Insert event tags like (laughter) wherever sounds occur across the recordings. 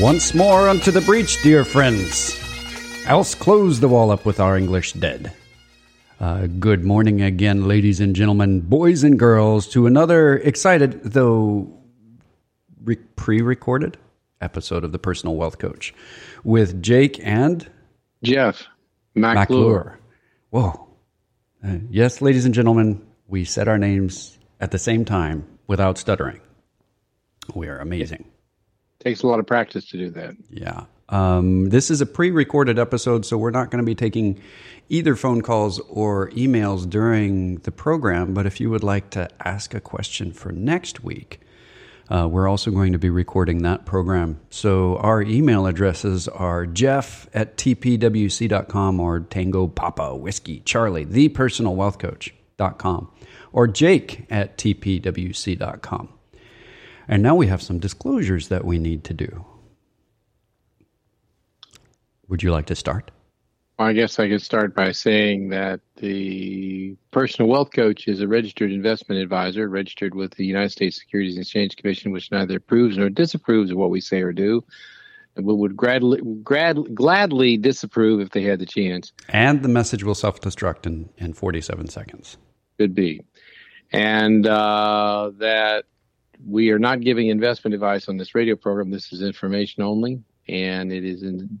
Once more unto the breach, dear friends. Else close the wall up with our English dead. Uh, good morning again, ladies and gentlemen, boys and girls, to another excited, though re- pre recorded episode of the Personal Wealth Coach with Jake and Jeff McClure. McClure. Whoa. Uh, yes, ladies and gentlemen, we said our names at the same time without stuttering. We are amazing. Takes a lot of practice to do that. Yeah. Um, this is a pre recorded episode, so we're not going to be taking either phone calls or emails during the program. But if you would like to ask a question for next week, uh, we're also going to be recording that program. So our email addresses are jeff at tpwc.com or tango papa whiskey charlie, the personal wealth coach.com or jake at tpwc.com. And now we have some disclosures that we need to do. Would you like to start? Well, I guess I could start by saying that the personal wealth coach is a registered investment advisor, registered with the United States Securities and Exchange Commission, which neither approves nor disapproves of what we say or do, and would gladly, grad, gladly disapprove if they had the chance. And the message will self destruct in, in 47 seconds. Could be. And uh, that we are not giving investment advice on this radio program. This is information only, and it is in,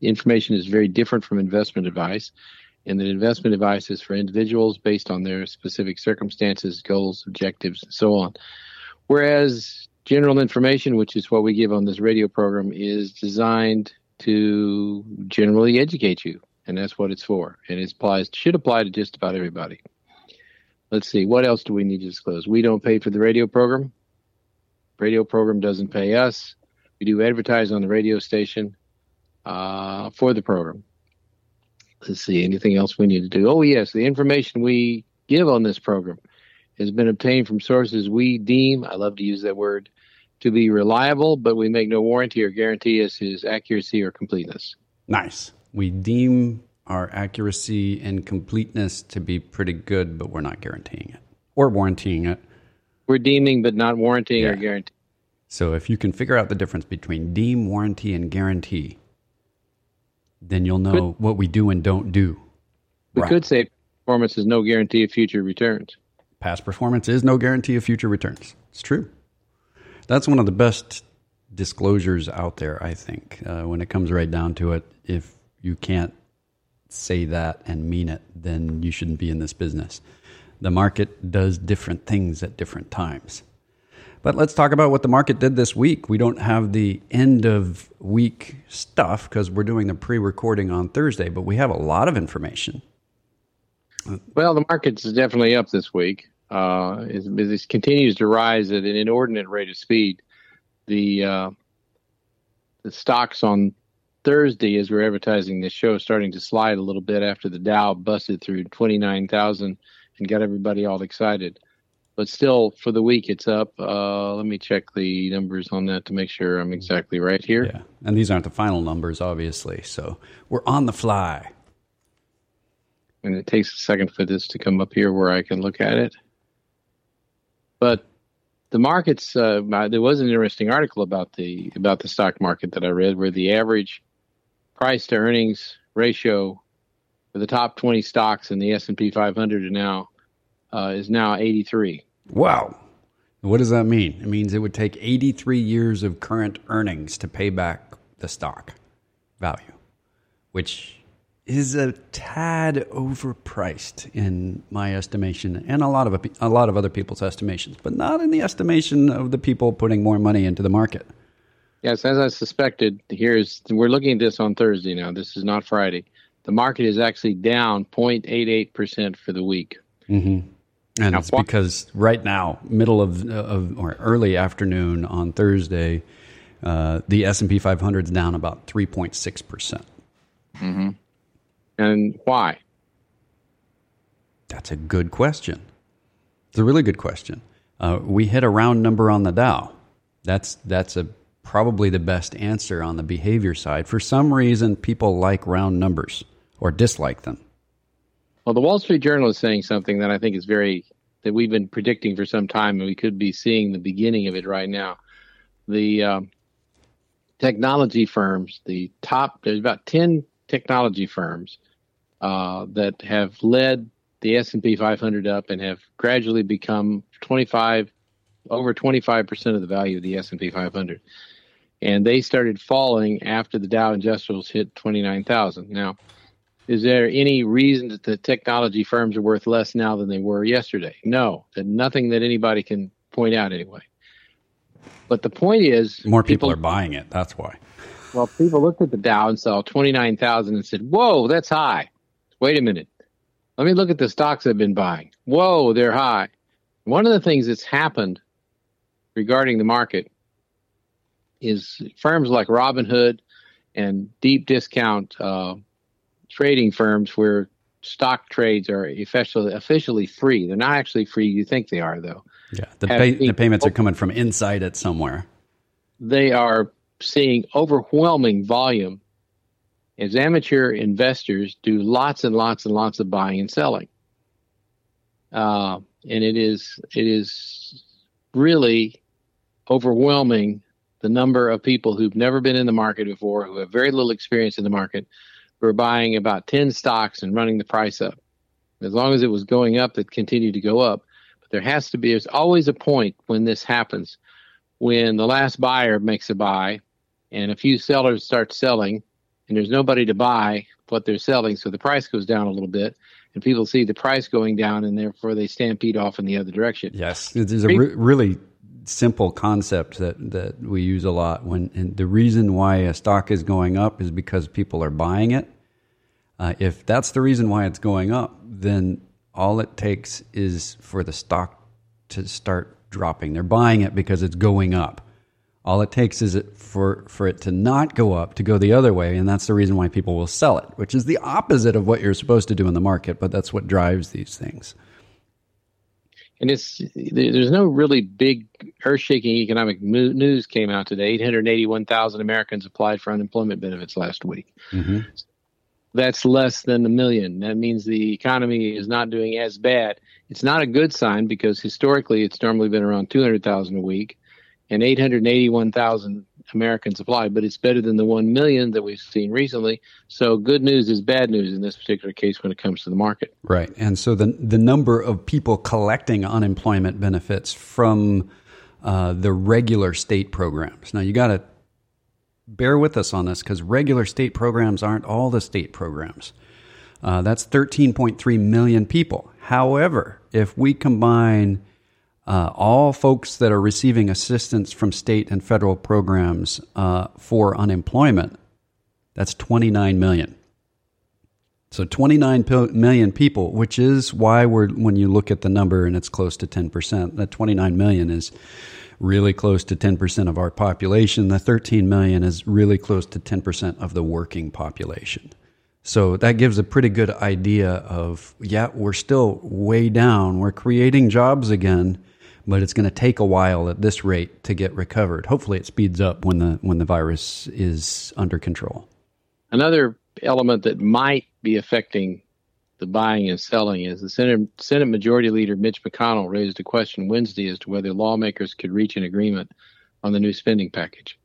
information is very different from investment advice. And that investment advice is for individuals based on their specific circumstances, goals, objectives, and so on. Whereas general information, which is what we give on this radio program, is designed to generally educate you, and that's what it's for. And it applies should apply to just about everybody. Let's see, what else do we need to disclose? We don't pay for the radio program radio program doesn't pay us. We do advertise on the radio station uh, for the program. Let's see, anything else we need to do? Oh, yes, the information we give on this program has been obtained from sources we deem, I love to use that word, to be reliable, but we make no warranty or guarantee as his accuracy or completeness. Nice. We deem our accuracy and completeness to be pretty good, but we're not guaranteeing it or warranting it we're deeming but not warranting yeah. or guaranteeing. So if you can figure out the difference between deem, warranty, and guarantee, then you'll know but, what we do and don't do. We right. could say performance is no guarantee of future returns. Past performance is no guarantee of future returns. It's true. That's one of the best disclosures out there, I think, uh, when it comes right down to it. If you can't say that and mean it, then you shouldn't be in this business. The market does different things at different times. But let's talk about what the market did this week. We don't have the end of week stuff because we're doing the pre recording on Thursday, but we have a lot of information. Well, the market's definitely up this week. Uh, as it continues to rise at an inordinate rate of speed, the uh, the stocks on Thursday, as we're advertising this show, starting to slide a little bit after the Dow busted through twenty nine thousand and got everybody all excited. But still, for the week, it's up. Uh, let me check the numbers on that to make sure I'm exactly right here. Yeah, and these aren't the final numbers, obviously. So we're on the fly. And it takes a second for this to come up here where I can look at it. But the markets, uh, there was an interesting article about the about the stock market that I read, where the average price to earnings ratio for the top 20 stocks in the S&P 500 are now uh, is now 83. Wow. What does that mean? It means it would take 83 years of current earnings to pay back the stock value, which is a tad overpriced in my estimation and a lot of a lot of other people's estimations, but not in the estimation of the people putting more money into the market. Yes, as I suspected, here's we're looking at this on Thursday now. This is not Friday. The market is actually down 0.88% for the week. Mm-hmm. And it's because right now, middle of, of or early afternoon on Thursday, uh, the S and P 500 is down about 3.6 percent. Mm-hmm. And why? That's a good question. It's a really good question. Uh, we hit a round number on the Dow. That's that's a probably the best answer on the behavior side. For some reason, people like round numbers or dislike them. Well, the Wall Street Journal is saying something that I think is very that we've been predicting for some time, and we could be seeing the beginning of it right now. The um, technology firms, the top, there's about 10 technology firms uh, that have led the S&P 500 up and have gradually become 25 over 25% of the value of the S&P 500. And they started falling after the Dow Industrials hit 29,000. Now, is there any reason that the technology firms are worth less now than they were yesterday? No, nothing that anybody can point out anyway. But the point is, more people, people are buying it. That's why. Well, people looked at the Dow and saw 29,000 and said, "Whoa, that's high." Wait a minute. Let me look at the stocks I've been buying. Whoa, they're high. One of the things that's happened regarding the market is firms like Robinhood and deep discount uh, trading firms where stock trades are officially officially free. They're not actually free. You think they are, though. Yeah, the, pay, the payments are coming from inside it somewhere. They are seeing overwhelming volume as amateur investors do lots and lots and lots of buying and selling. Uh, and it is it is really overwhelming the number of people who've never been in the market before, who have very little experience in the market, who are buying about 10 stocks and running the price up. As long as it was going up, it continued to go up. But there has to be, there's always a point when this happens, when the last buyer makes a buy and a few sellers start selling and there's nobody to buy what they're selling. So the price goes down a little bit and people see the price going down and therefore they stampede off in the other direction. Yes. There's a re- really simple concept that, that we use a lot when and the reason why a stock is going up is because people are buying it. Uh, if that's the reason why it's going up, then all it takes is for the stock to start dropping. They're buying it because it's going up. All it takes is it for, for it to not go up, to go the other way, and that's the reason why people will sell it, which is the opposite of what you're supposed to do in the market, but that's what drives these things and it's there's no really big earth-shaking economic news came out today. 881,000 Americans applied for unemployment benefits last week. Mm-hmm. That's less than a million. That means the economy is not doing as bad. It's not a good sign because historically it's normally been around 200,000 a week, and 881,000 American supply, but it's better than the 1 million that we've seen recently. So good news is bad news in this particular case when it comes to the market. Right. And so the, the number of people collecting unemployment benefits from uh, the regular state programs. Now, you got to bear with us on this because regular state programs aren't all the state programs. Uh, that's 13.3 million people. However, if we combine uh, all folks that are receiving assistance from state and federal programs uh, for unemployment, that's 29 million. So 29 million people, which is why we're when you look at the number and it's close to 10%, that 29 million is really close to 10% of our population. The 13 million is really close to 10% of the working population. So that gives a pretty good idea of, yeah, we're still way down. We're creating jobs again, but it's going to take a while at this rate to get recovered. Hopefully, it speeds up when the when the virus is under control. Another element that might be affecting the buying and selling is the Senate, Senate Majority Leader Mitch McConnell raised a question Wednesday as to whether lawmakers could reach an agreement on the new spending package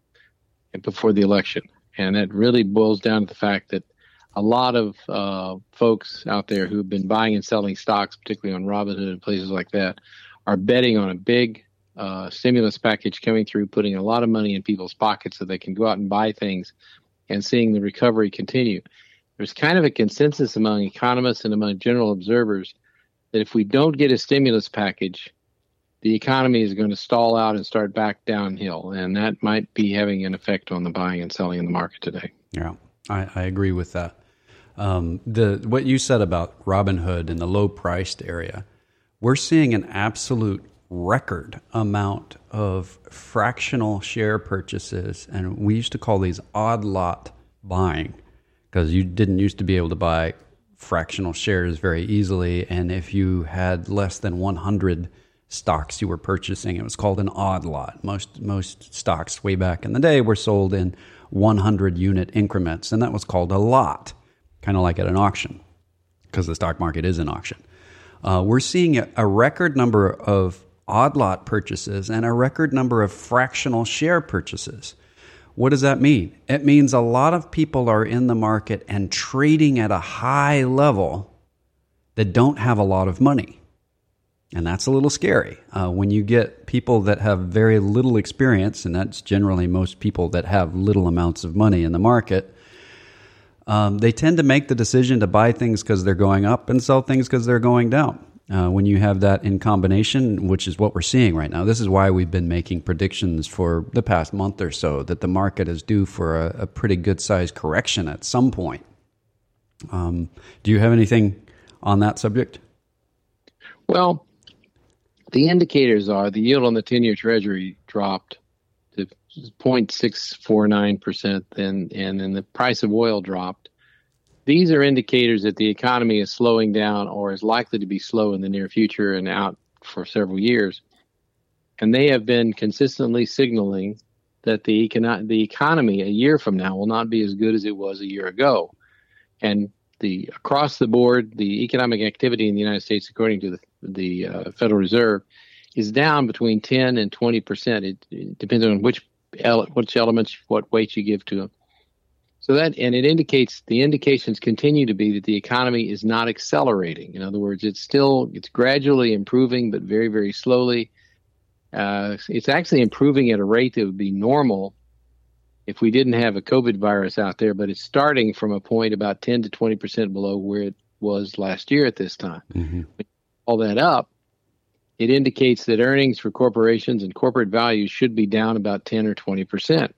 before the election, and that really boils down to the fact that a lot of uh, folks out there who've been buying and selling stocks, particularly on Robinhood and places like that, are betting on a big uh, stimulus package coming through, putting a lot of money in people's pockets so they can go out and buy things and seeing the recovery continue. There's kind of a consensus among economists and among general observers that if we don't get a stimulus package, the economy is going to stall out and start back downhill. And that might be having an effect on the buying and selling in the market today. Yeah, I, I agree with that. Um, the what you said about Robinhood and the low priced area we're seeing an absolute record amount of fractional share purchases. And we used to call these odd lot buying because you didn't used to be able to buy fractional shares very easily. And if you had less than 100 stocks you were purchasing, it was called an odd lot. Most, most stocks way back in the day were sold in 100 unit increments, and that was called a lot, kind of like at an auction because the stock market is an auction. Uh, we're seeing a, record number of odd lot purchases and a record number of fractional share purchases, What does that mean? It means a lot of people are in the market and trading at a high level that don't have a lot of money. And that's a little scary. Uh, when you get people that have very little experience, and that's generally most people that have little amounts of money in the market, um, they tend to make the decision to buy things because they're going up and sell things because they're going down. Uh, when you have that in combination, which is what we're seeing right now, this is why we've been making predictions for the past month or so that the market is due for a, a pretty good sized correction at some point. Um, do you have anything on that subject? Well, the indicators are the yield on the 10 year treasury dropped 0.649%, and, and then the price of oil dropped these are indicators that the economy is slowing down or is likely to be slow in the near future and out for several years. And they have been consistently signaling that the, econo- the economy a year from now will not be as good as it was a year ago. And the across the board, the economic activity in the United States, according to the, the uh, Federal Reserve, is down between 10 and 20 percent. It, it, depends on which which elements, what weight you give to them. So that, and it indicates the indications continue to be that the economy is not accelerating. In other words, it's still, it's gradually improving, but very, very slowly. Uh, it's actually improving at a rate that would be normal if we didn't have a COVID virus out there, but it's starting from a point about 10 to 20% below where it was last year at this time. Mm-hmm. All that up, it indicates that earnings for corporations and corporate values should be down about 10 or 20%.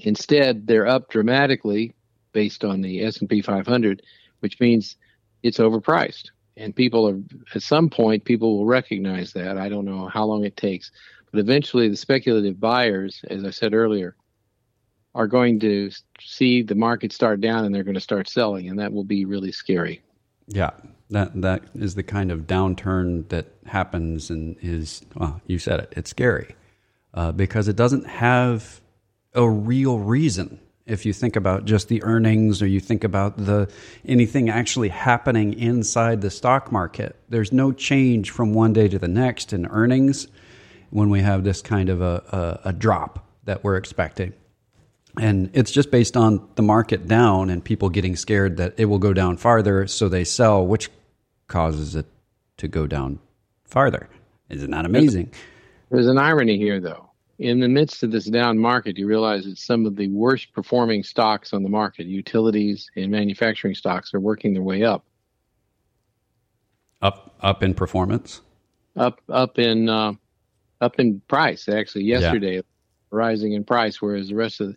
Instead, they're up dramatically based on the S&P 500, which means it's overpriced. And people are at some point people will recognize that. I don't know how long it takes, but eventually the speculative buyers, as I said earlier, are going to see the market start down and they're going to start selling and that will be really scary. Yeah. That that is the kind of downturn that happens and is well, you said it. It's scary. Uh, because it doesn't have a real reason if you think about just the earnings or you think about the anything actually happening inside the stock market there's no change from one day to the next in earnings when we have this kind of a, a, a drop that we're expecting and it's just based on the market down and people getting scared that it will go down farther so they sell which causes it to go down farther Is it not that amazing there's an irony here though in the midst of this down market, you realize that some of the worst performing stocks on the market, utilities and manufacturing stocks, are working their way up. Up, up in performance. Up, up in, uh, up in price. Actually, yesterday, yeah. rising in price, whereas the rest of the,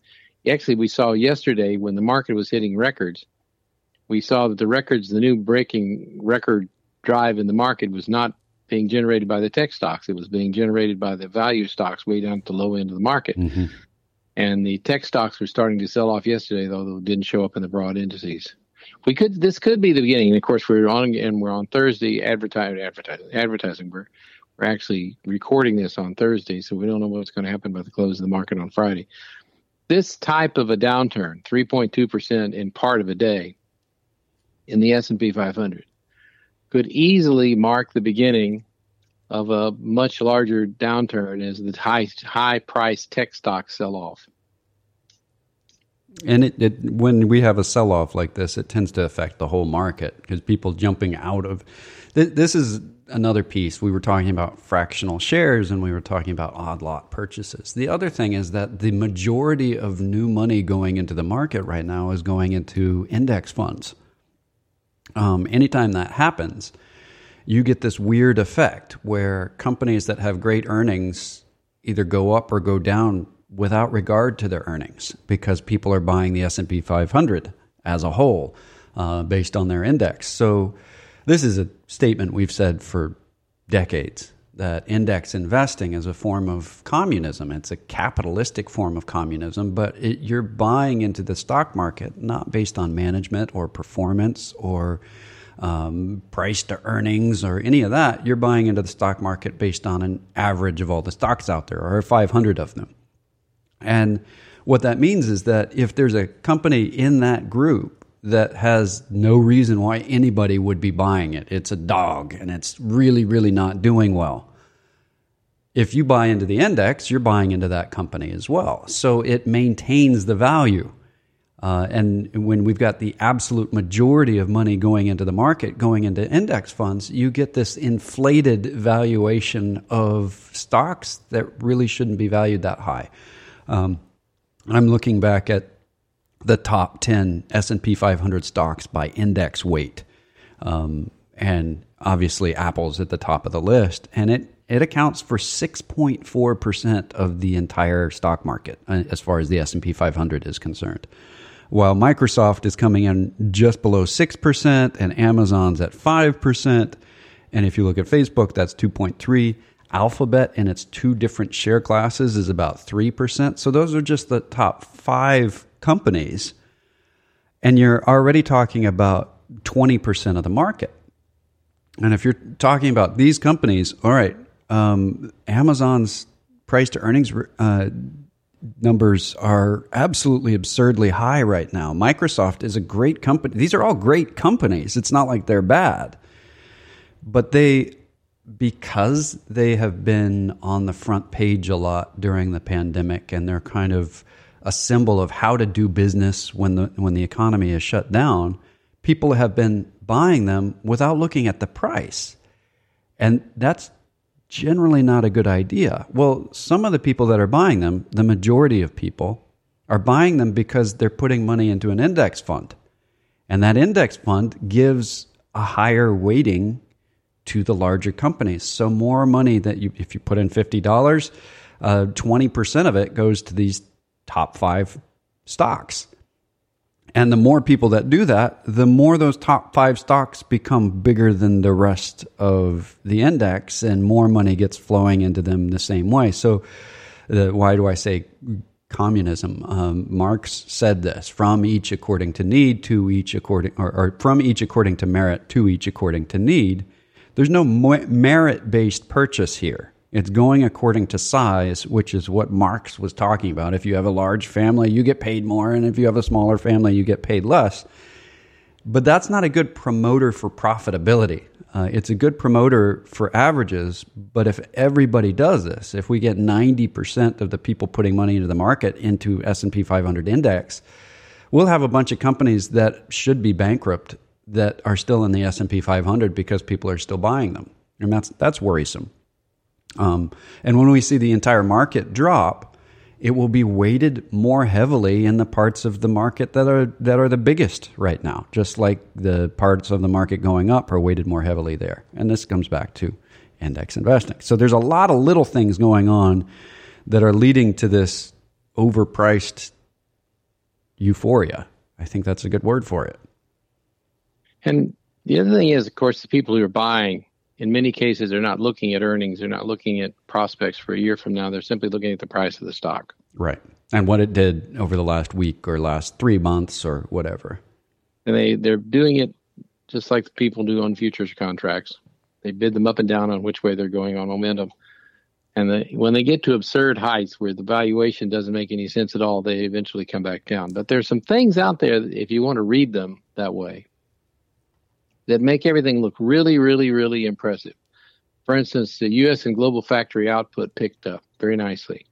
actually we saw yesterday when the market was hitting records, we saw that the records, the new breaking record drive in the market was not being generated by the tech stocks. It was being generated by the value stocks way down at the low end of the market. Mm-hmm. And the tech stocks were starting to sell off yesterday, though it didn't show up in the broad indices. We could this could be the beginning. And of course, we're on and we're on Thursday advertising advertising advertising. We're we're actually recording this on Thursday, so we don't know what's going to happen by the close of the market on Friday. This type of a downturn, 3.2 percent in part of a day, in the S and P 500, could easily mark the beginning of a much larger downturn as the high high price tech stocks sell off. And it, it, when we have a sell off like this, it tends to affect the whole market because people jumping out of th- this is another piece. We were talking about fractional shares and we were talking about odd lot purchases. The other thing is that the majority of new money going into the market right now is going into index funds. Um, anytime that happens, you get this weird effect where companies that have great earnings either go up or go down without regard to their earnings because people are buying the S&P 500 as a whole uh, based on their index. So this is a statement we've said for decades that index investing is a form of communism. It's a capitalistic form of communism, but it, you're buying into the stock market not based on management or performance or um, price to earnings or any of that. You're buying into the stock market based on an average of all the stocks out there or 500 of them. And what that means is that if there's a company in that group that has no reason why anybody would be buying it. It's a dog and it's really, really not doing well. if you buy into the index, you're buying into that company as well. So it maintains the value. Uh, and when we've got the absolute majority of money going into the market, going into index funds, you get this inflated valuation of stocks that really shouldn't be valued that high. Um, I'm looking back at the top 10 S&P 500 stocks by index weight. Um, and obviously Apple's at the top of the list and it it accounts for 6.4% of the entire stock market uh, as far as the S&P 500 is concerned. While Microsoft is coming in just below 6% and Amazon's at 5%, and if you look at Facebook that's 2.3 Alphabet in its two different share classes is about 3%. So those are just the top 5 companies and you're already talking about 20% of the market. And if you're talking about these companies, all right, um, Amazon's price to earnings uh, numbers are absolutely absurdly high right now. Microsoft is a great company. These are all great companies. It's not like they're bad. But they, because they have been on the front page a lot during the pandemic and they're kind of a symbol of how to do business when the, when the economy is shut down, people have been buying them without looking at the price. And that's generally not a good idea. Well, some of the people that are buying them, the majority of people, are buying them because they're putting money into an index fund. And that index fund gives a higher weighting to the larger companies. So more money that you, if you put in $50, uh, 20% of it goes to these top five stocks. And the more people that do that, the more those top five stocks become bigger than the rest of the index, and more money gets flowing into them the same way. So, uh, why do I say communism? Um, Marx said this: from each according to need, to each according, or, or from each according to merit, to each according to need. There's no merit based purchase here. It's going according to size, which is what Marx was talking about. If you have a large family, you get paid more, and if you have a smaller family, you get paid less. But that's not a good promoter for profitability. Uh, it's a good promoter for averages, but if everybody does this, if we get 90% of the people putting money into the market into S&P 500 index, we'll have a bunch of companies that should be bankrupt that are still in the S&P 500 because people are still buying them. And that's that's worrisome. Um, and when we see the entire market drop, it will be weighted more heavily in the parts of the market that are that are the biggest right now, just like the parts of the market going up are weighted more heavily there. And this comes back to index investing. So there's a lot of little things going on that are leading to this overpriced euphoria. I think that's a good word for it. And the other thing is, of course, the people who are buying in many cases, they're not looking at earnings. They're not looking at prospects for a year from now. They're simply looking at the price of the stock. Right. And what it did over the last week or last three months or whatever. And they, they're doing it just like people do on futures contracts. They bid them up and down on which way they're going on momentum. And the, when they get to absurd heights where the valuation doesn't make any sense at all, they eventually come back down. But there's some things out there, if you want to read them that way, that make everything look really, really, really impressive. For instance, the U.S. and global factory output picked up very nicely.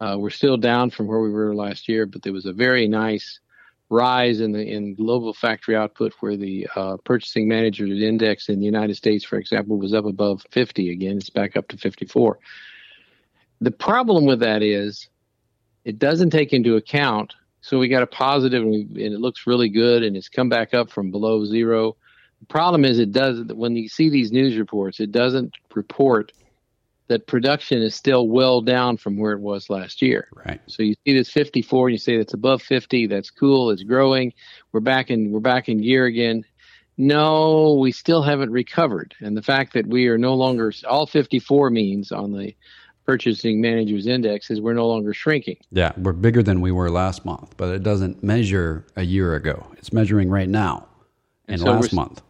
Uh, we're still down from where we were last year, but there was a very nice rise in the in global factory output, where the uh, purchasing managers index in the United States, for example, was up above 50 again. It's back up to 54. The problem with that is it doesn't take into account. So we got a positive, and, we, and it looks really good, and it's come back up from below zero problem is it does when you see these news reports, it doesn't report that production is still well down from where it was last year. Right. So you see this 54 and you say it's above 50, that's cool, it's growing. We're back in we're back in gear again. No, we still haven't recovered. And the fact that we are no longer all 54 means on the purchasing managers index is we're no longer shrinking. Yeah, we're bigger than we were last month, but it doesn't measure a year ago. It's measuring right now and, and so last month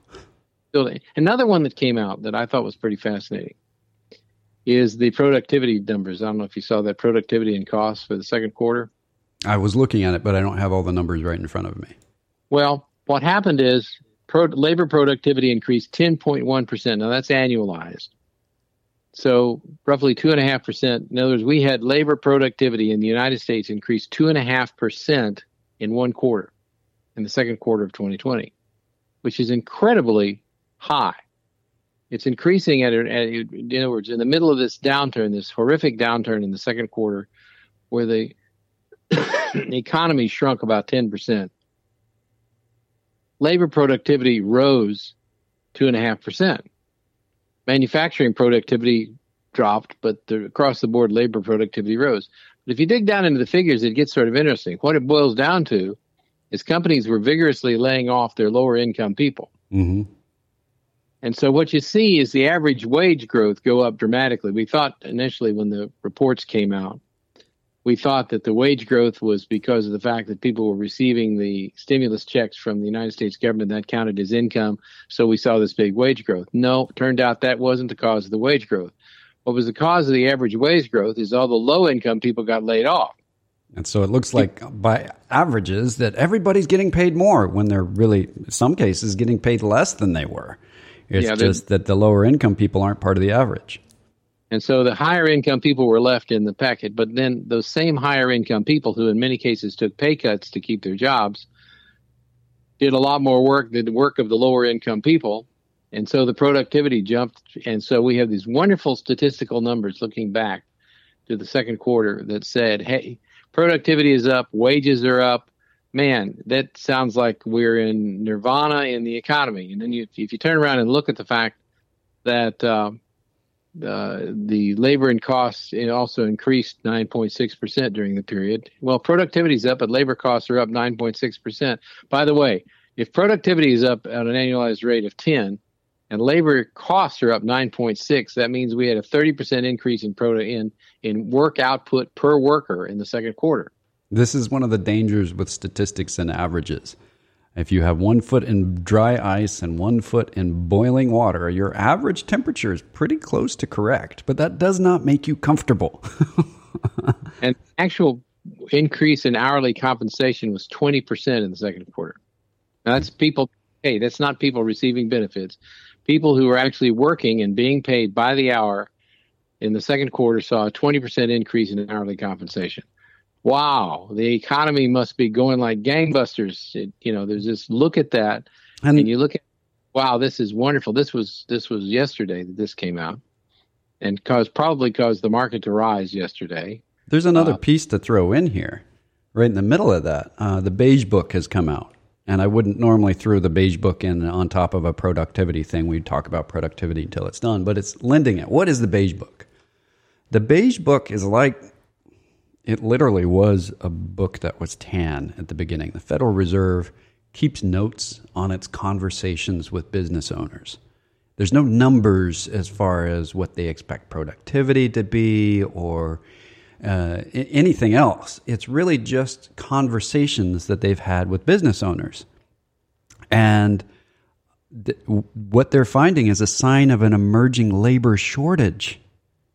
building. Another one that came out that I thought was pretty fascinating is the productivity numbers. I don't know if you saw that productivity and costs for the second quarter. I was looking at it, but I don't have all the numbers right in front of me. Well, what happened is pro- labor productivity increased 10.1%. Now that's annualized. So roughly two and a half percent. In other words, we had labor productivity in the United States increase two and a half percent in one quarter, in the second quarter of 2020, which is incredibly high. It's increasing at, at in other words, in the middle of this downturn, this horrific downturn in the second quarter, where the (coughs) economy shrunk about 10%. Labor productivity rose two and a half percent. Manufacturing productivity dropped, but the, across the board, labor productivity rose. But if you dig down into the figures, it gets sort of interesting. What it boils down to is companies were vigorously laying off their lower income people. Mm-hmm. And so what you see is the average wage growth go up dramatically. We thought initially when the reports came out we thought that the wage growth was because of the fact that people were receiving the stimulus checks from the United States government that counted as income. So we saw this big wage growth. No, turned out that wasn't the cause of the wage growth. What was the cause of the average wage growth is all the low income people got laid off. And so it looks like by averages that everybody's getting paid more when they're really, in some cases, getting paid less than they were. It's yeah, just that the lower income people aren't part of the average. And so the higher income people were left in the packet, but then those same higher income people who in many cases took pay cuts to keep their jobs did a lot more work than the work of the lower income people. And so the productivity jumped. And so we have these wonderful statistical numbers looking back to the second quarter that said, hey, productivity is up, wages are up. Man, that sounds like we're in nirvana in the economy. And then you, if you turn around and look at the fact that, uh, uh, the labor and costs also increased 9.6% during the period. Well, productivity is up, but labor costs are up 9.6%. By the way, if productivity is up at an annualized rate of 10 and labor costs are up 9.6, that means we had a 30% increase in, in, in work output per worker in the second quarter. This is one of the dangers with statistics and averages. If you have one foot in dry ice and one foot in boiling water, your average temperature is pretty close to correct, but that does not make you comfortable. (laughs) and actual increase in hourly compensation was 20% in the second quarter. Now that's people, hey, that's not people receiving benefits. People who are actually working and being paid by the hour in the second quarter saw a 20% increase in hourly compensation wow, the economy must be going like gangbusters. It, you know, there's this look at that, and, and, you look at, wow, this is wonderful. This was this was yesterday that this came out, and caused probably caused the market to rise yesterday. There's another uh, piece to throw in here, right in the middle of that. Uh, the beige book has come out. And I wouldn't normally throw the beige book in on top of a productivity thing. We'd talk about productivity until it's done, but it's lending it. What is the beige book? The beige book is like it literally was a book that was tan at the beginning. The Federal Reserve keeps notes on its conversations with business owners. There's no numbers as far as what they expect productivity to be or uh, anything else. It's really just conversations that they've had with business owners. And th- what they're finding is a sign of an emerging labor shortage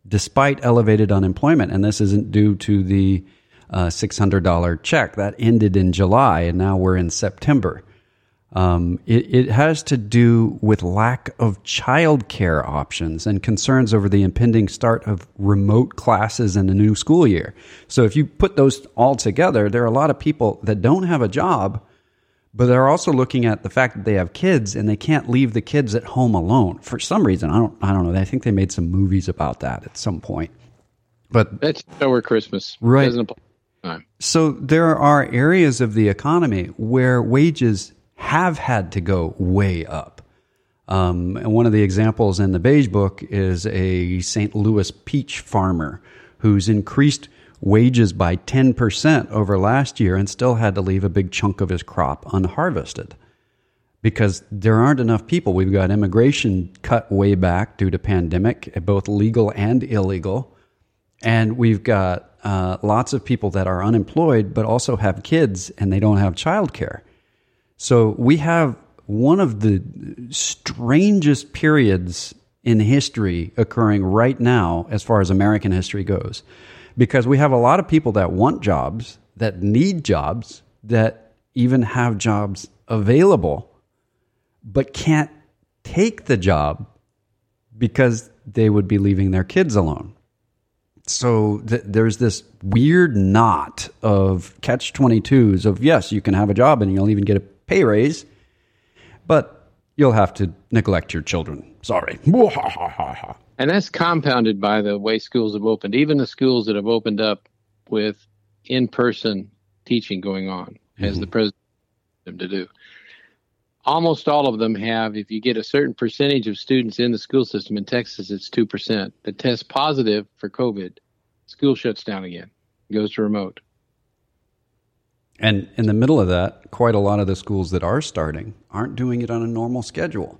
despite elevated unemployment. And this isn't due to the uh, $600 check that ended in July, and now we're in September. Um, it, it, has to do with lack of childcare options and concerns over the impending start of remote classes in the new school year. So, if you put those all together, there are a lot of people that don't have a job but they're also looking at the fact that they have kids and they can't leave the kids at home alone for some reason. I don't, I don't know. I think they made some movies about that at some point. But that's over Christmas, right? So there are areas of the economy where wages have had to go way up. Um, and one of the examples in the beige book is a St. Louis peach farmer who's increased wages by 10% over last year and still had to leave a big chunk of his crop unharvested because there aren't enough people. We've got immigration cut way back due to pandemic, both legal and illegal. And we've got uh, lots of people that are unemployed but also have kids and they don't have childcare. So we have one of the strangest periods in history occurring right now as far as American history goes because we have a lot of people that want jobs, that need jobs, that even have jobs available, but can't take the job because they would be leaving their kids alone. So th- there's this weird knot of catch 22s of yes, you can have a job and you'll even get a pay raise, but you'll have to neglect your children. Sorry. (laughs) And that's compounded by the way schools have opened. Even the schools that have opened up with in person teaching going on, mm-hmm. as the president them to do. Almost all of them have, if you get a certain percentage of students in the school system in Texas, it's 2%, that test positive for COVID, school shuts down again, goes to remote. And in the middle of that, quite a lot of the schools that are starting aren't doing it on a normal schedule.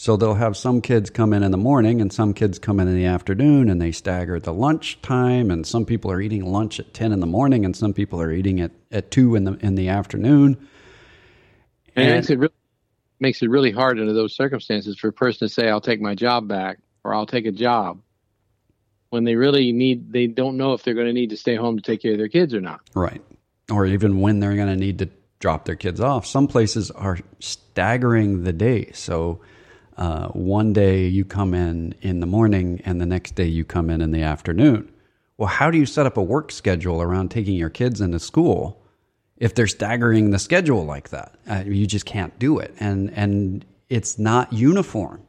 So they'll have some kids come in in the morning and some kids come in in the afternoon and they stagger the lunch time and some people are eating lunch at 10 in the morning and some people are eating it at 2 in the in the afternoon. And, and it really makes it really hard under those circumstances for a person to say I'll take my job back or I'll take a job when they really need they don't know if they're going to need to stay home to take care of their kids or not. Right. Or even when they're going to need to drop their kids off. Some places are staggering the day. So uh, one day you come in in the morning and the next day you come in in the afternoon. Well, how do you set up a work schedule around taking your kids into school if they're staggering the schedule like that? Uh, you just can't do it, and and it's not uniform.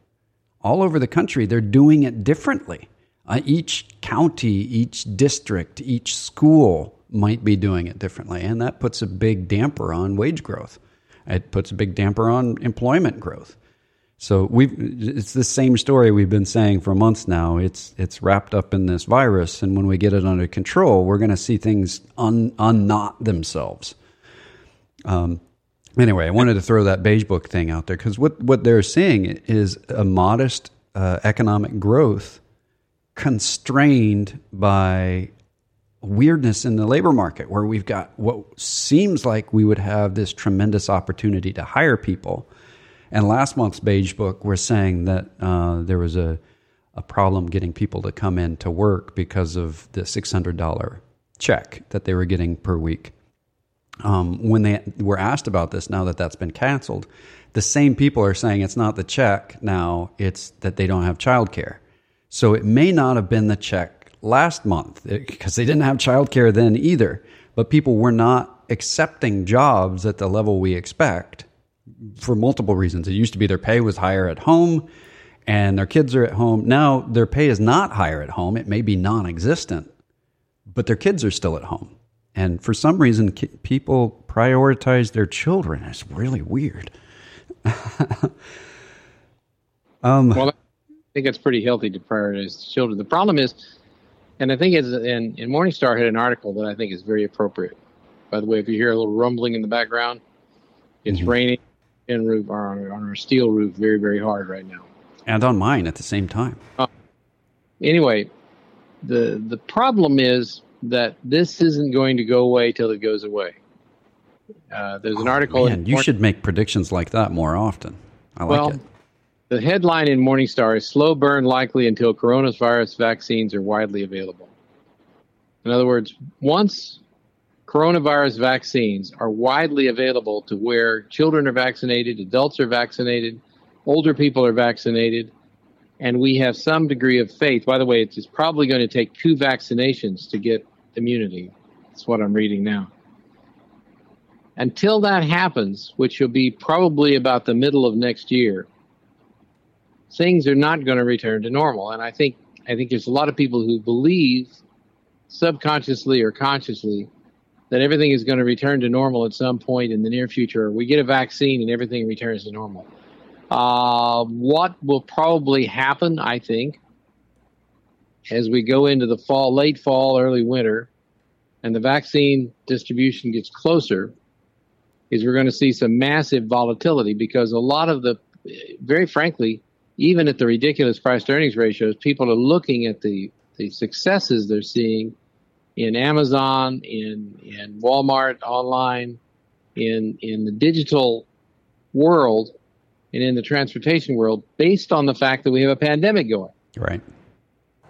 All over the country, they're doing it differently. Uh, each county, each district, each school might be doing it differently, and that puts a big damper on wage growth. It puts a big damper on employment growth. So we it's the same story we've been saying for months now. It's it's wrapped up in this virus, and when we get it under control, we're going to see things un, unknot themselves. Um, anyway, I wanted to throw that beige book thing out there because what what they're seeing is a modest uh, economic growth constrained by weirdness in the labor market, where we've got what seems like we would have this tremendous opportunity to hire people and last month's beige book was saying that uh, there was a, a problem getting people to come in to work because of the $600 check that they were getting per week. Um, when they were asked about this, now that that's been canceled, the same people are saying it's not the check now, it's that they don't have childcare. So it may not have been the check last month because they didn't have childcare then either. But people were not accepting jobs at the level we expect for multiple reasons. It used to be their pay was higher at home and their kids are at home. Now their pay is not higher at home. It may be non existent, but their kids are still at home. And for some reason, people prioritize their children. It's really weird. (laughs) um, well, I think it's pretty healthy to prioritize children. The problem is, and I think it's in, in Morningstar had an article that I think is very appropriate. By the way, if you hear a little rumbling in the background, it's mm-hmm. raining tin roof on, on our steel roof very, very hard right now. And on mine at the same time. Uh, anyway, the the problem is that this isn't going to go away till it goes away. Uh, there's an oh, article. Man, you should make predictions like that more often. I well, like it. The headline in Morningstar is slow burn likely until coronavirus vaccines are widely available. In other words, once coronavirus vaccines are widely available to where children are vaccinated, adults are vaccinated, older people are vaccinated, and we have some degree of faith. By the way, it's probably going to take two vaccinations to get immunity. That's what I'm reading now. Until that happens, which will be probably about the middle of next year, things are not going to return to normal. And I think I think there's a lot of people who believe subconsciously or consciously that everything is going to return to normal at some point in the near future. We get a vaccine and everything returns to normal. Uh, what will probably happen, I think, as we go into the fall, late fall, early winter, and the vaccine distribution gets closer, is we're going to see some massive volatility because a lot of the, very frankly, even at the ridiculous price to earnings ratios, people are looking at the, the successes they're seeing in Amazon, in in Walmart online, in in the digital world, and in the transportation world, based on the fact that we have a pandemic going. Right.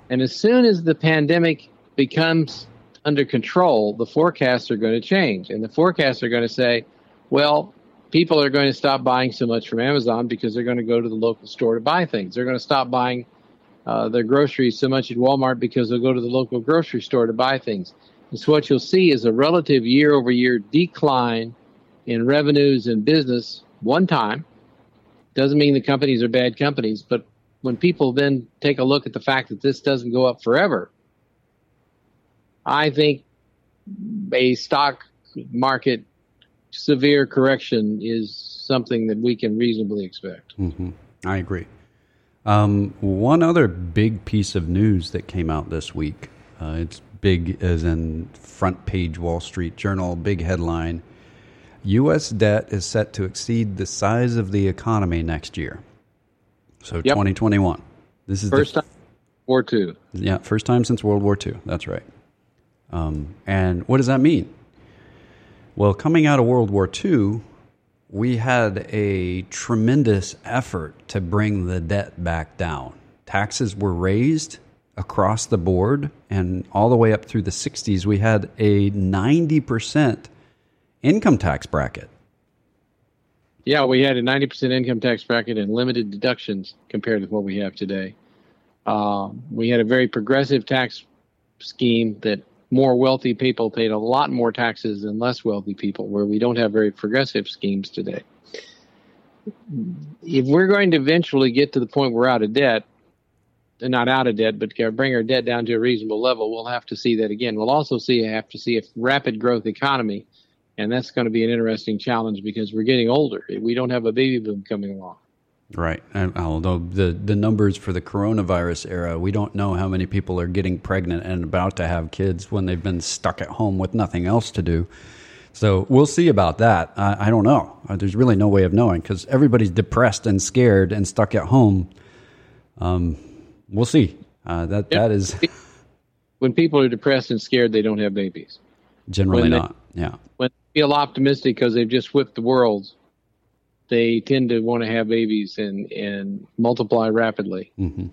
And as soon as the pandemic becomes under control, the forecasts are going to change, and the forecasts are going to say, well. People are going to stop buying so much from Amazon because they're going to go to the local store to buy things. They're going to stop buying uh, their groceries so much at Walmart because they'll go to the local grocery store to buy things. And so what you'll see is a relative year over year decline in revenues and business one time. Doesn't mean the companies are bad companies, but when people then take a look at the fact that this doesn't go up forever, I think a stock market severe correction is something that we can reasonably expect. Mm-hmm. I agree. Um, one other big piece of news that came out this week. Uh, it's big as in front page Wall Street Journal, big headline. U.S. debt is set to exceed the size of the economy next year. So yep. 2021. This is first the, time War II. Yeah, first time since World War II. That's right. Um, and what does that mean? Well, coming out of World War II, we had a tremendous effort to bring the debt back down. Taxes were raised across the board, and all the way up through the 60s, we had a 90% income tax bracket. Yeah, we had a 90% income tax bracket and limited deductions compared to what we have today. Uh, we had a very progressive tax scheme that more wealthy people paid a lot more taxes than less wealthy people, where we don't have very progressive schemes today. If we're going to eventually get to the point we're out of debt, not out of debt, but bring our debt down to a reasonable level, we'll have to see that again. We'll also see have to see a rapid growth economy, and that's going to be an interesting challenge because we're getting older. We don't have a baby boom coming along. Right. And although the, the numbers for the coronavirus era, we don't know how many people are getting pregnant and about to have kids when they've been stuck at home with nothing else to do. So we'll see about that. I, I don't know. Uh, there's really no way of knowing because everybody's depressed and scared and stuck at home. Um, we'll see. Uh, that that is when people are depressed and scared, they don't have babies. Generally not. Yeah. When they feel optimistic because they've just whipped the world, they tend to want to have babies and and multiply rapidly. Mm-hmm.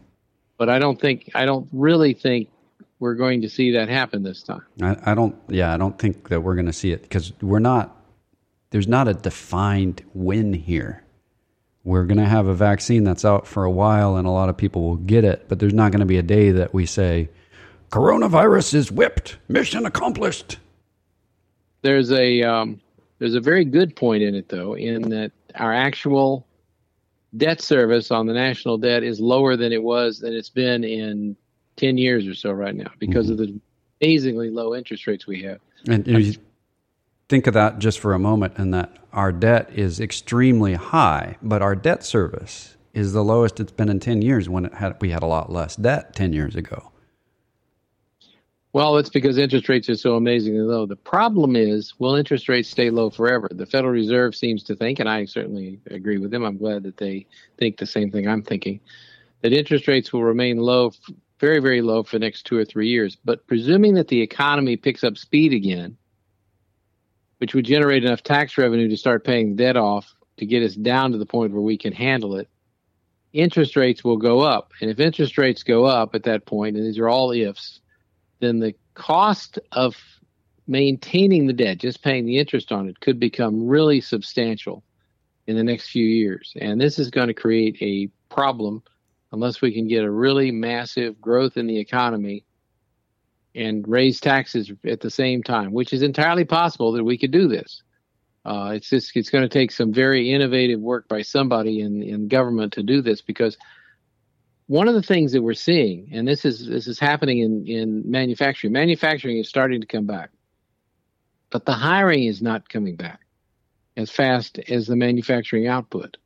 But I don't think I don't really think we're going to see that happen this time. I, I don't. Yeah, I don't think that we're going to see it because we're not. There's not a defined win here. We're going to have a vaccine that's out for a while, and a lot of people will get it. But there's not going to be a day that we say, "Coronavirus is whipped, mission accomplished." There's a um, there's a very good point in it, though, in that our actual debt service on the national debt is lower than it was than it's been in 10 years or so right now because mm-hmm. of the amazingly low interest rates we have. And you think of that just for a moment and that our debt is extremely high, but our debt service is the lowest it's been in 10 years when it had we had a lot less debt 10 years ago. Well, it's because interest rates are so amazingly low. The problem is, will interest rates stay low forever? The Federal Reserve seems to think, and I certainly agree with them. I'm glad that they think the same thing I'm thinking, that interest rates will remain low, very, very low for the next two or three years. But presuming that the economy picks up speed again, which would generate enough tax revenue to start paying debt off to get us down to the point where we can handle it, interest rates will go up. And if interest rates go up at that point, and these are all ifs, then the cost of maintaining the debt, just paying the interest on it, could become really substantial in the next few years. And this is going to create a problem unless we can get a really massive growth in the economy and raise taxes at the same time, which is entirely possible that we could do this. Uh, it's just it's going to take some very innovative work by somebody in in government to do this because one of the things that we're seeing, and this is this is happening in, in manufacturing, manufacturing is starting to come back. But the hiring is not coming back as fast as the manufacturing output,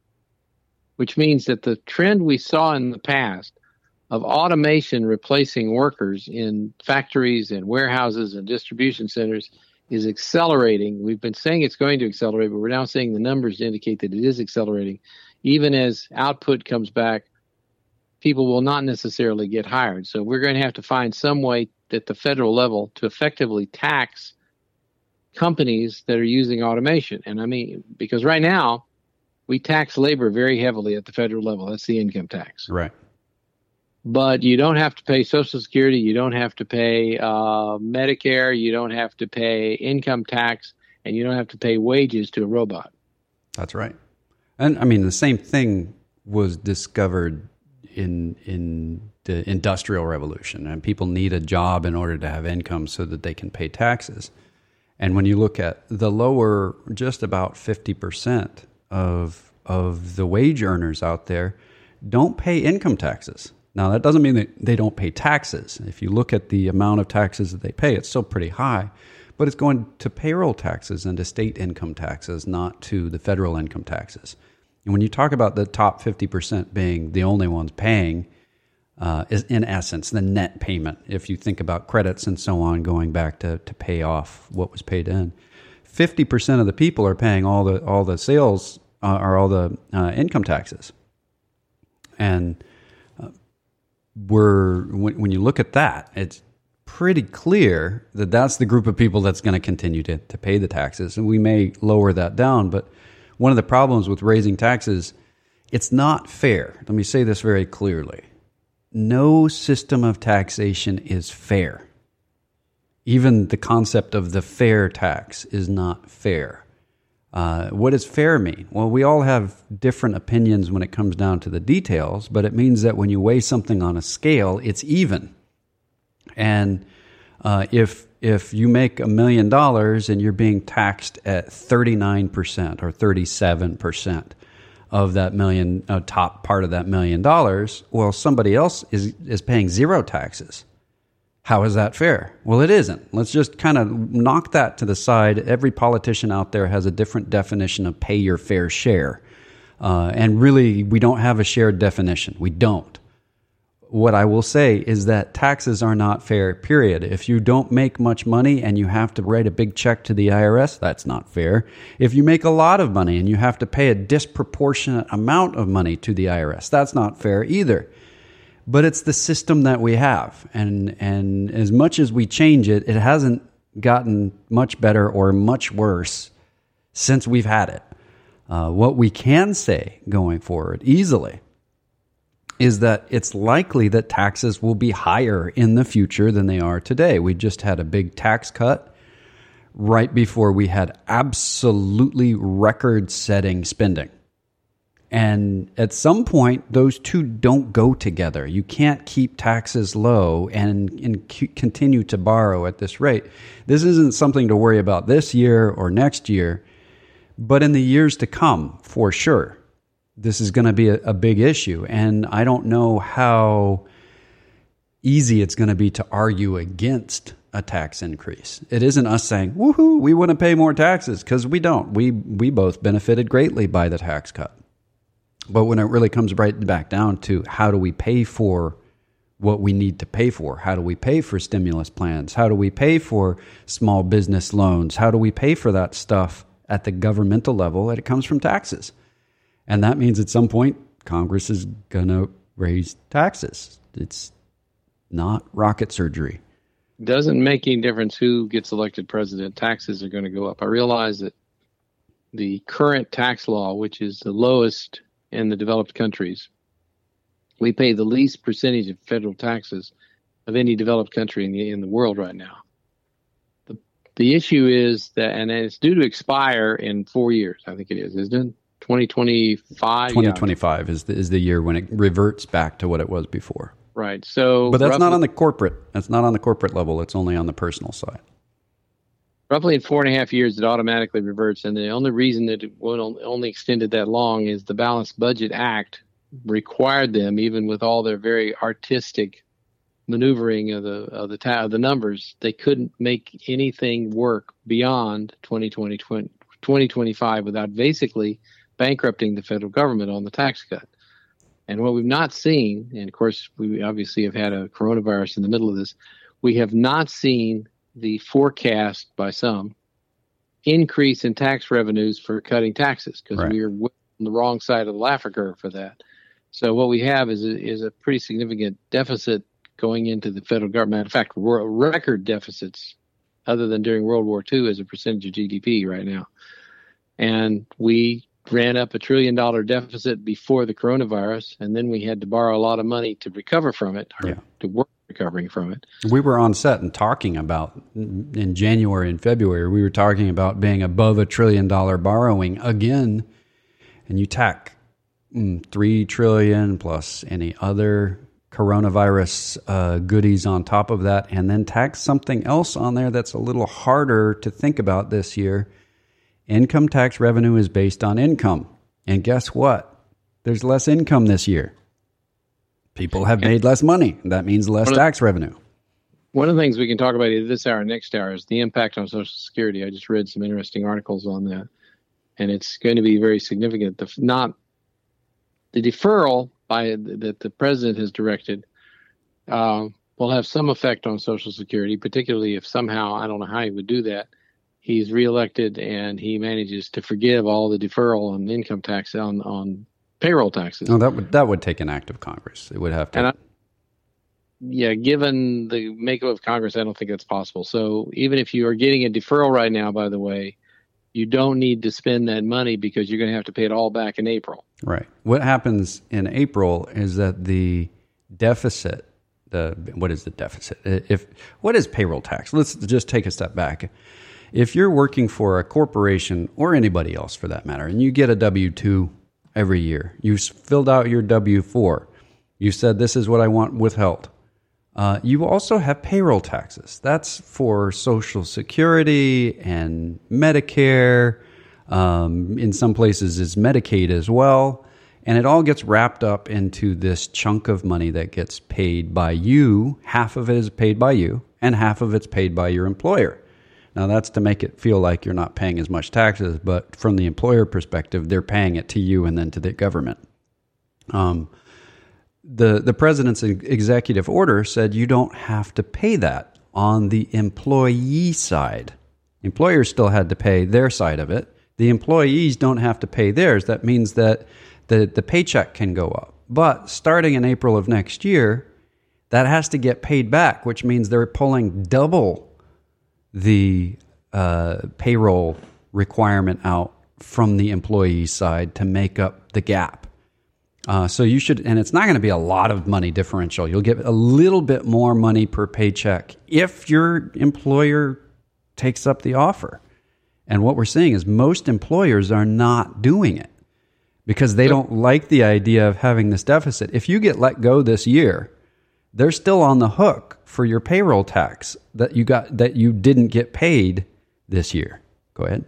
which means that the trend we saw in the past of automation replacing workers in factories and warehouses and distribution centers is accelerating. We've been saying it's going to accelerate, but we're now seeing the numbers indicate that it is accelerating. Even as output comes back, people will not necessarily get hired. So we're going to have to find some way at the federal level to effectively tax companies that are using automation. And I mean, because right now we tax labor very heavily at the federal level. That's the income tax. Right. But you don't have to pay Social Security. You don't have to pay uh, Medicare. You don't have to pay income tax, and you don't have to pay wages to a robot. That's right. And I mean, the same thing was discovered in in the industrial revolution, and people need a job in order to have income so that they can pay taxes. And when you look at the lower, just about fifty percent of of the wage earners out there don't pay income taxes. Now that doesn't mean that they don't pay taxes. If you look at the amount of taxes that they pay, it's still pretty high, but it's going to payroll taxes and to state income taxes, not to the federal income taxes. And when you talk about the top 50% being the only ones paying, uh, is in essence the net payment. If you think about credits and so on, going back to, to pay off what was paid in, 50% of the people are paying all the all the sales uh, or all the uh, income taxes. And uh, we're when, when you look at that, it's pretty clear that that's the group of people that's going to continue to, to pay the taxes. And we may lower that down, but one of the problems with raising taxes, it's not fair. Let me say this very clearly. No system of taxation is fair. Even the concept of the fair tax is not fair. Uh, what does fair mean? Well, we all have different opinions when it comes down to the details, but it means that when you weigh something on a scale, it's even. And uh, if if you make a million dollars and you're being taxed at 39% or 37% of that million uh, top part of that million dollars, well, somebody else is is paying zero taxes. How is that fair? Well, it isn't. Let's just kind of knock that to the side. Every politician out there has a different definition of pay your fair share. Uh, and really, we don't have a shared definition. We don't what I will say is that taxes are not fair, period. If you don't make much money and you have to write a big check to the IRS, that's not fair. If you make a lot of money and you have to pay a disproportionate amount of money to the IRS, that's not fair either. But it's the system that we have. And, and as much as we change it, it hasn't gotten much better or much worse since we've had it. Uh, what we can say going forward easily is that it's likely that taxes will be higher in the future than they are today. We just had a big tax cut right before we had absolutely record setting spending. And at some point, those two don't go together. You can't keep taxes low and, and c- continue to borrow at this rate. This isn't something to worry about this year or next year, but in the years to come, for sure this is going to be a, a big issue. And I don't know how easy it's going to be to argue against a tax increase. It isn't us saying, woohoo, we want to pay more taxes because we don't. We, we both benefited greatly by the tax cut. But when it really comes right back down to how do we pay for what we need to pay for? How do we pay for stimulus plans? How do we pay for small business loans? How do we pay for that stuff at the governmental level? It comes from taxes. And that means at some point, Congress is going to raise taxes. It's not rocket surgery. Doesn't make any difference who gets elected president. Taxes are going to go up. I realize that the current tax law, which is the lowest in the developed countries, we pay the least percentage of federal taxes of any developed country in the in the world right now. The the issue is that, and it's due to expire in four years. I think it is, isn't it? 2025 2025 yeah. is the, is the year when it reverts back to what it was before. Right. So but that's roughly, not on the corporate that's not on the corporate level. It's only on the personal side. Roughly in four and a half years it automatically reverts. And the only reason that it only extended that long is the balanced budget act required them even with all their very artistic maneuvering of the of the ta- of the numbers they couldn't make anything work beyond 2020 2025 without basically bankrupting the federal government on the tax cut. And what we've not seen, and of course, we obviously have had a coronavirus in the middle of this, we have not seen the forecast by some increase in tax revenues for cutting taxes because right. we are on the wrong side of the Laffer curve for that. So what we have is a, is a pretty significant deficit going into the federal government. In fact, record deficits, other than during World War II, as a percentage of GDP right now. And we ran up a trillion dollar deficit before the coronavirus, and then we had to borrow a lot of money to recover from it, or yeah. to work recovering from it. We were on set and talking about in January and February, we were talking about being above a trillion dollar borrowing again, and you tack mm, three trillion plus any other coronavirus uh, goodies on top of that, and then tax something else on there that's a little harder to think about this year. Income tax revenue is based on income. And guess what? There's less income this year. People have made less money. That means less tax revenue. One of the things we can talk about either this hour or next hour is the impact on Social Security. I just read some interesting articles on that, and it's going to be very significant. The not the deferral by that the president has directed uh, will have some effect on Social Security, particularly if somehow I don't know how he would do that. He's reelected and he manages to forgive all the deferral on income tax on on payroll taxes. No, that would that would take an act of Congress. It would have to. I, yeah, given the makeup of Congress, I don't think that's possible. So even if you are getting a deferral right now, by the way, you don't need to spend that money because you're going to have to pay it all back in April. Right. What happens in April is that the deficit, the what is the deficit? If what is payroll tax? Let's just take a step back. If you're working for a corporation or anybody else for that matter, and you get a W two every year, you filled out your W four, you said this is what I want withheld uh, you also have payroll taxes. That's for Social Security and Medicare. Um, in some places, it's Medicaid as well. And it all gets wrapped up into this chunk of money that gets paid by you. Half of it is paid by you, and half of it's paid by your employer. Now, that's to make it feel like you're not paying as much taxes, but from the employer perspective, they're paying it to you and then to the government. Um, the the president's executive order said you don't have to pay that on the employee side. Employers still had to pay their side of it. The employees don't have to pay theirs. That means that the, the paycheck can go up. But starting in April of next year, that has to get paid back, which means they're pulling double the uh, payroll requirement out from the employee side to make up the gap. Uh, so you should, and it's not going to be a lot of money differential. You'll get a little bit more money per paycheck if your employer takes up the offer. And what we're seeing is most employers are not doing it because they don't like the idea of having this deficit. If you get let go this year, they're still on the hook for your payroll tax that you got that you didn't get paid this year. Go ahead.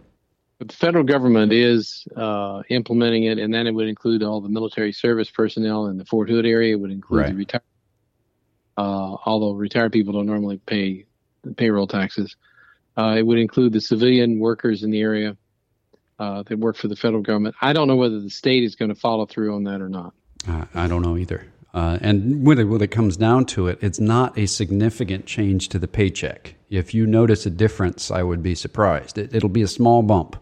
But the federal government is uh, implementing it, and then it would include all the military service personnel in the Fort Hood area. It would include right. the retired, uh, although retired people don't normally pay payroll taxes. Uh, it would include the civilian workers in the area uh, that work for the federal government. I don't know whether the state is going to follow through on that or not. I don't know either. Uh, and when it, when it comes down to it, it's not a significant change to the paycheck. If you notice a difference, I would be surprised. It, it'll be a small bump.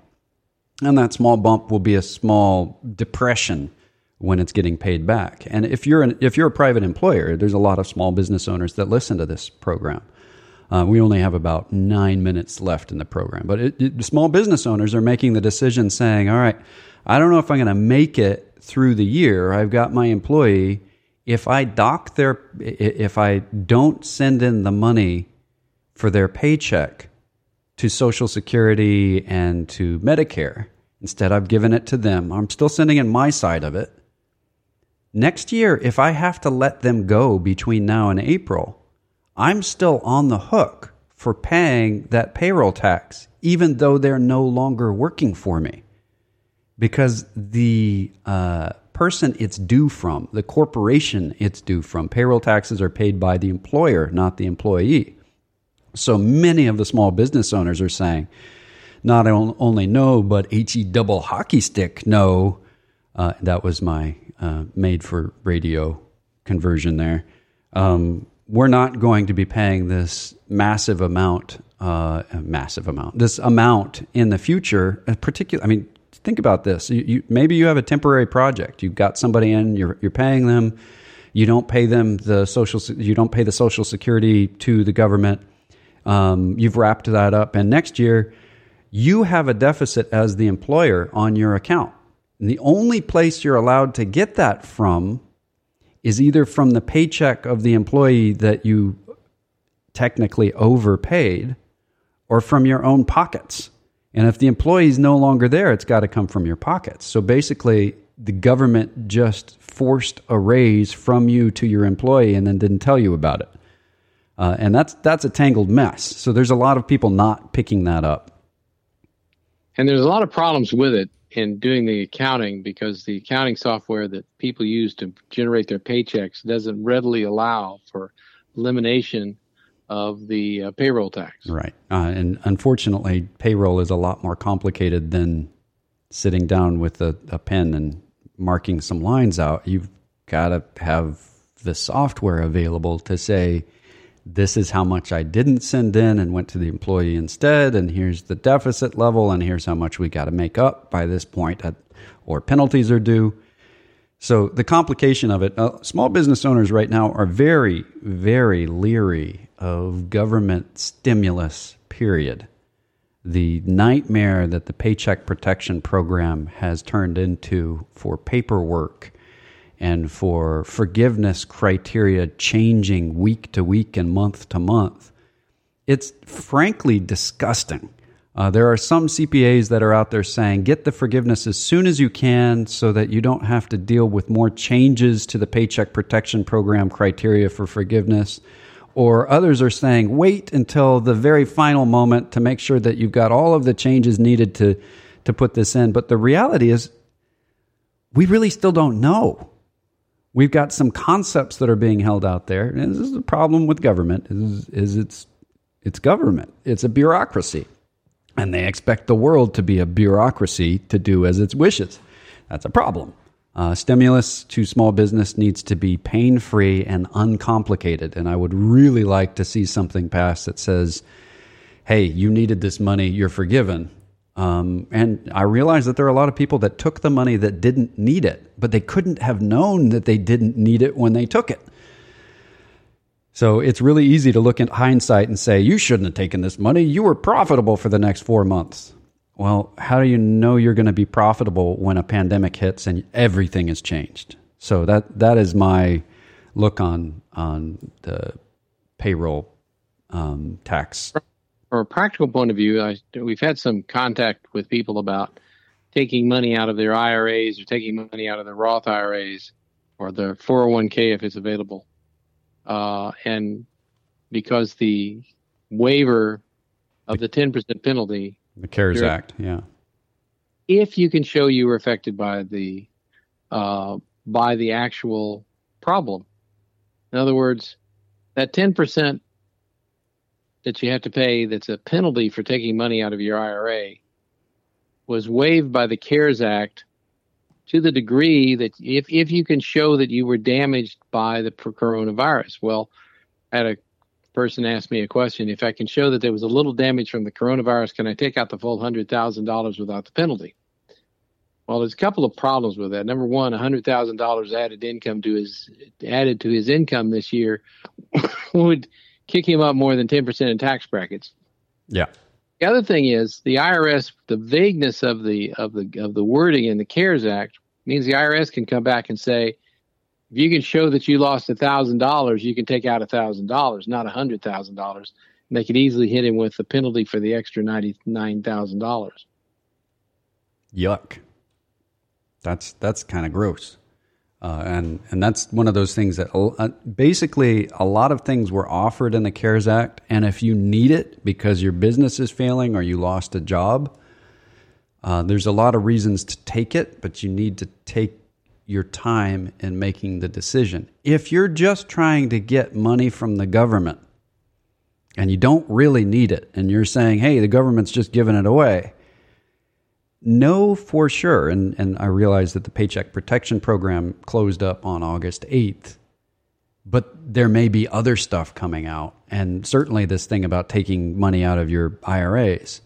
And that small bump will be a small depression when it's getting paid back. And if you're an, if you're a private employer, there's a lot of small business owners that listen to this program. Uh, we only have about nine minutes left in the program, but it, it, small business owners are making the decision, saying, "All right, I don't know if I'm going to make it through the year. I've got my employee. If I dock their, if I don't send in the money for their paycheck to Social Security and to Medicare." Instead, I've given it to them. I'm still sending in my side of it. Next year, if I have to let them go between now and April, I'm still on the hook for paying that payroll tax, even though they're no longer working for me. Because the uh, person it's due from, the corporation it's due from, payroll taxes are paid by the employer, not the employee. So many of the small business owners are saying, not only no, but he double hockey stick no. Uh, that was my uh, made for radio conversion there. Um, we're not going to be paying this massive amount, uh, massive amount, this amount in the future. Particular, I mean, think about this. You, you, maybe you have a temporary project. You've got somebody in. You're you're paying them. You don't pay them the social. You don't pay the social security to the government. Um, you've wrapped that up, and next year you have a deficit as the employer on your account. And the only place you're allowed to get that from is either from the paycheck of the employee that you technically overpaid or from your own pockets. And if the employee is no longer there, it's got to come from your pockets. So basically, the government just forced a raise from you to your employee and then didn't tell you about it. Uh, and that's that's a tangled mess. So there's a lot of people not picking that up. And there's a lot of problems with it in doing the accounting because the accounting software that people use to generate their paychecks doesn't readily allow for elimination of the uh, payroll tax. Right. Uh, and unfortunately, payroll is a lot more complicated than sitting down with a, a pen and marking some lines out. You've got to have the software available to say, this is how much I didn't send in and went to the employee instead, and here's the deficit level, and here's how much we got to make up by this point, at, or penalties are due. So the complication of it, uh, small business owners right now are very, very leery of government stimulus. Period. The nightmare that the Paycheck Protection Program has turned into for paperwork and for forgiveness criteria changing week to week and month to month, it's frankly disgusting. Uh, there are some CPAs that are out there saying get the forgiveness as soon as you can so that you don't have to deal with more changes to the Paycheck Protection Program criteria for forgiveness. Or others are saying wait until the very final moment to make sure that you've got all of the changes needed to, to put this in. But the reality is, we really still don't know. We've got some concepts that are being held out there. And this is the problem with government is, is it's, it's government. It's a bureaucracy. And they expect the world to be a bureaucracy to do as it wishes. That's a problem. Uh, stimulus to small business needs to be pain free and uncomplicated. And I would really like to see something passed that says, hey, you needed this money, you're forgiven. Um, and I realize that there are a lot of people that took the money that didn't need it, but they couldn't have known that they didn't need it when they took it. So it's really easy to look in hindsight and say, you shouldn't have taken this money. You were profitable for the next four months. Well, how do you know you're going to be profitable when a pandemic hits and everything has changed? So that that is my look on on the payroll um, tax from a practical point of view, I, we've had some contact with people about taking money out of their IRAs or taking money out of their Roth IRAs or their 401k if it's available. Uh, and because the waiver of the 10% penalty, the CARES Act, yeah. If you can show you were affected by the uh, by the actual problem, in other words, that 10% that you have to pay that's a penalty for taking money out of your IRA was waived by the CARES Act to the degree that if, if you can show that you were damaged by the coronavirus. Well, I had a person asked me a question if I can show that there was a little damage from the coronavirus, can I take out the full $100,000 without the penalty? Well, there's a couple of problems with that. Number one, $100,000 added income to his added to his income this year (coughs) would kick him up more than 10% in tax brackets. Yeah. The other thing is the IRS, the vagueness of the of the of the wording in the CARES Act means the IRS can come back and say, if you can show that you lost a thousand dollars, you can take out a thousand dollars, not a hundred thousand dollars. They could easily hit him with the penalty for the extra ninety nine thousand dollars. Yuck. That's that's kind of gross. Uh, and and that's one of those things that uh, basically a lot of things were offered in the CARES Act, and if you need it because your business is failing or you lost a job, uh, there's a lot of reasons to take it, but you need to take your time in making the decision. If you're just trying to get money from the government and you don't really need it, and you're saying, "Hey, the government's just giving it away," know for sure, and, and I realize that the Paycheck Protection Program closed up on August 8th, but there may be other stuff coming out, and certainly this thing about taking money out of your IRAs.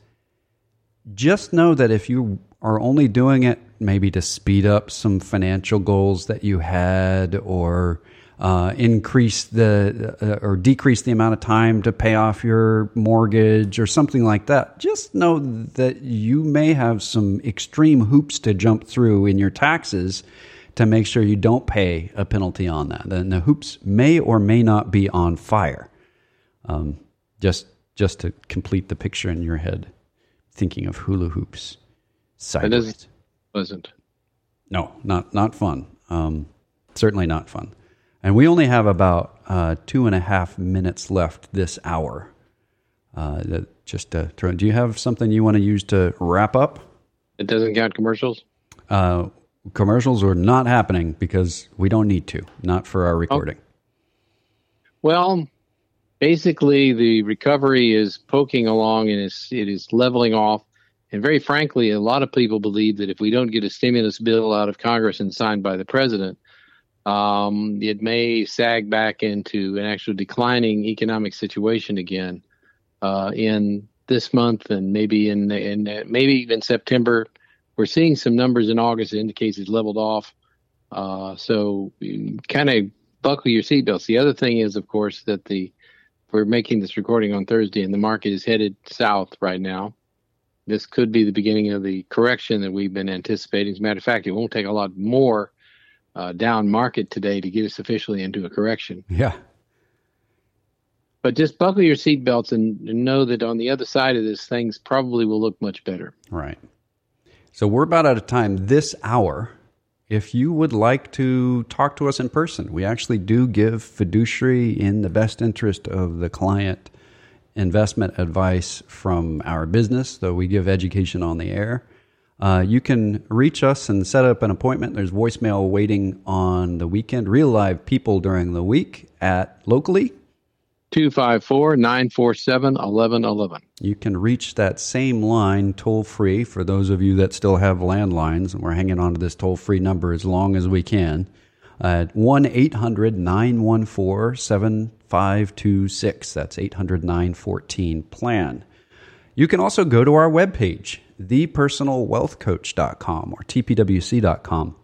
Just know that if you are only doing it maybe to speed up some financial goals that you had or uh, increase the uh, or decrease the amount of time to pay off your mortgage or something like that, just know that you may have some extreme hoops to jump through in your taxes to make sure you don't pay a penalty on that. And the hoops may or may not be on fire. Um, just just to complete the picture in your head, thinking of hula hoops. Sideways. Pleasant. No, not not fun. Um, certainly not fun. And we only have about uh, two and a half minutes left this hour. Uh, just to throw. Do you have something you want to use to wrap up? It doesn't count commercials. Uh, commercials are not happening because we don't need to. Not for our recording. Oh. Well, basically, the recovery is poking along and it's, it is leveling off. And very frankly, a lot of people believe that if we don't get a stimulus bill out of Congress and signed by the president, um, it may sag back into an actual declining economic situation again uh, in this month and maybe in, in maybe even September. We're seeing some numbers in August that indicates it's leveled off. Uh, so kind of buckle your seatbelts. The other thing is, of course, that the we're making this recording on Thursday and the market is headed south right now. This could be the beginning of the correction that we've been anticipating. As a matter of fact, it won't take a lot more uh, down market today to get us officially into a correction. Yeah. But just buckle your seatbelts and, and know that on the other side of this, things probably will look much better. Right. So we're about out of time this hour. If you would like to talk to us in person, we actually do give fiduciary in the best interest of the client investment advice from our business, though we give education on the air. Uh, you can reach us and set up an appointment. There's voicemail waiting on the weekend, real live people during the week at locally 254 947 1111. You can reach that same line toll free for those of you that still have landlines. And we're hanging on to this toll free number as long as we can at 1 800 914 7526. That's 800 914 plan. You can also go to our webpage, thepersonalwealthcoach.com or tpwc.com.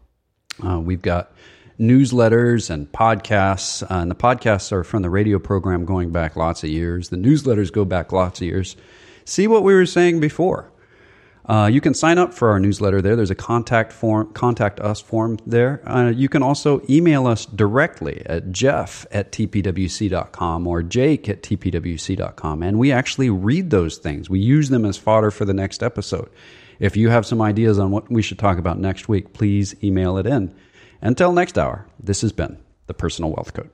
Uh, we've got newsletters and podcasts. Uh, and the podcasts are from the radio program going back lots of years. The newsletters go back lots of years. See what we were saying before. Uh, you can sign up for our newsletter there. There's a contact form, contact us form there. Uh, you can also email us directly at jeff at tpwc.com or jake at tpwc.com. And we actually read those things. We use them as fodder for the next episode. If you have some ideas on what we should talk about next week, please email it in. Until next hour, this has been the Personal Wealth Coach.